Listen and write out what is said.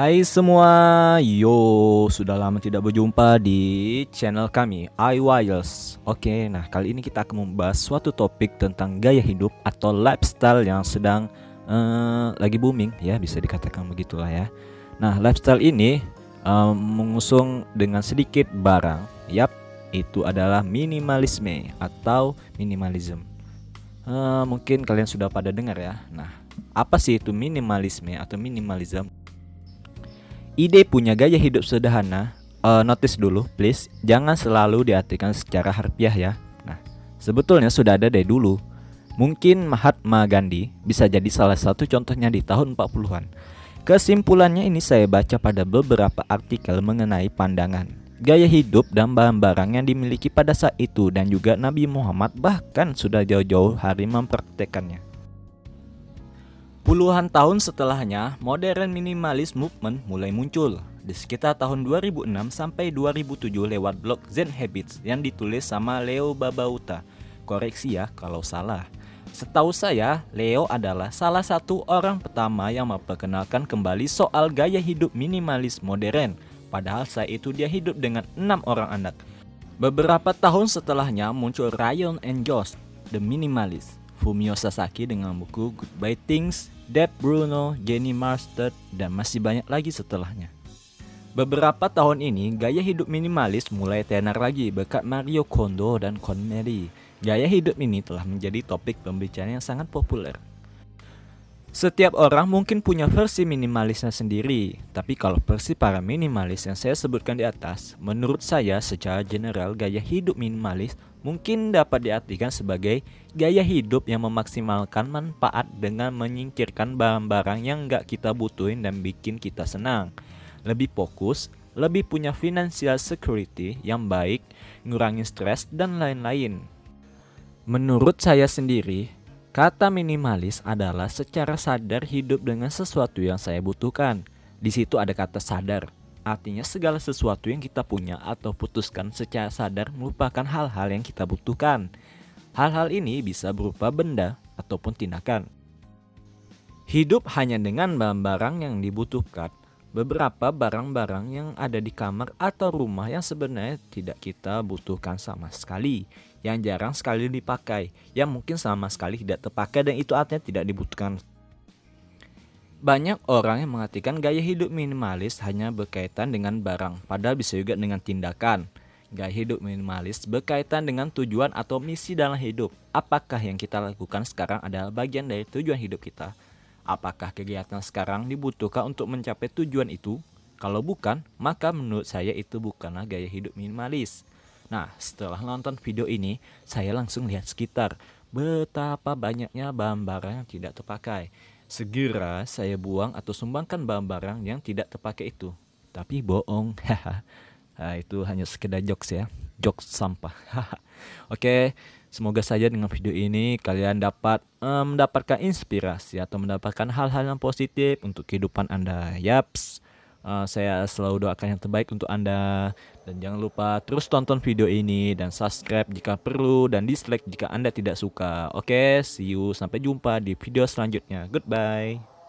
Hai semua, yo sudah lama tidak berjumpa di channel kami iWiles. Oke, nah kali ini kita akan membahas suatu topik tentang gaya hidup atau lifestyle yang sedang uh, lagi booming ya bisa dikatakan begitulah ya. Nah lifestyle ini um, mengusung dengan sedikit barang, yap itu adalah minimalisme atau minimalism. Uh, mungkin kalian sudah pada dengar ya. Nah apa sih itu minimalisme atau minimalism? Ide punya gaya hidup sederhana, uh, notice dulu please, jangan selalu diartikan secara harfiah ya. Nah, sebetulnya sudah ada dari dulu. Mungkin Mahatma Gandhi bisa jadi salah satu contohnya di tahun 40-an. Kesimpulannya ini saya baca pada beberapa artikel mengenai pandangan, gaya hidup dan barang-barang yang dimiliki pada saat itu dan juga Nabi Muhammad bahkan sudah jauh-jauh hari mempraktekannya. Puluhan tahun setelahnya, modern minimalis movement mulai muncul di sekitar tahun 2006 sampai 2007 lewat blog Zen Habits yang ditulis sama Leo Babauta. Koreksi ya kalau salah. Setahu saya, Leo adalah salah satu orang pertama yang memperkenalkan kembali soal gaya hidup minimalis modern. Padahal saat itu dia hidup dengan enam orang anak. Beberapa tahun setelahnya muncul Ryan and Josh, The Minimalist Fumio Sasaki dengan buku Goodbye Things, Deb Bruno, Jenny Marsted, dan masih banyak lagi setelahnya. Beberapa tahun ini, gaya hidup minimalis mulai tenar lagi berkat Mario Kondo dan Connery. Gaya hidup ini telah menjadi topik pembicaraan yang sangat populer. Setiap orang mungkin punya versi minimalisnya sendiri, tapi kalau versi para minimalis yang saya sebutkan di atas, menurut saya secara general gaya hidup minimalis mungkin dapat diartikan sebagai gaya hidup yang memaksimalkan manfaat dengan menyingkirkan barang-barang yang nggak kita butuhin dan bikin kita senang. Lebih fokus, lebih punya financial security yang baik, ngurangin stres dan lain-lain. Menurut saya sendiri, Kata minimalis adalah secara sadar hidup dengan sesuatu yang saya butuhkan. Di situ ada kata sadar, artinya segala sesuatu yang kita punya atau putuskan secara sadar merupakan hal-hal yang kita butuhkan. Hal-hal ini bisa berupa benda ataupun tindakan. Hidup hanya dengan barang-barang yang dibutuhkan. Beberapa barang-barang yang ada di kamar atau rumah yang sebenarnya tidak kita butuhkan sama sekali yang jarang sekali dipakai, yang mungkin sama sekali tidak terpakai dan itu artinya tidak dibutuhkan. Banyak orang yang mengartikan gaya hidup minimalis hanya berkaitan dengan barang, padahal bisa juga dengan tindakan. Gaya hidup minimalis berkaitan dengan tujuan atau misi dalam hidup. Apakah yang kita lakukan sekarang adalah bagian dari tujuan hidup kita? Apakah kegiatan sekarang dibutuhkan untuk mencapai tujuan itu? Kalau bukan, maka menurut saya itu bukanlah gaya hidup minimalis. Nah, setelah nonton video ini, saya langsung lihat sekitar betapa banyaknya barang-barang yang tidak terpakai. Segera saya buang atau sumbangkan barang-barang yang tidak terpakai itu. Tapi bohong, nah, itu hanya sekedar jokes ya, jokes sampah. Oke, semoga saja dengan video ini kalian dapat um, mendapatkan inspirasi atau mendapatkan hal-hal yang positif untuk kehidupan Anda. Yaps. Uh, saya selalu doakan yang terbaik untuk Anda dan jangan lupa terus tonton video ini dan subscribe jika perlu dan dislike jika Anda tidak suka. Oke, see you sampai jumpa di video selanjutnya. Goodbye.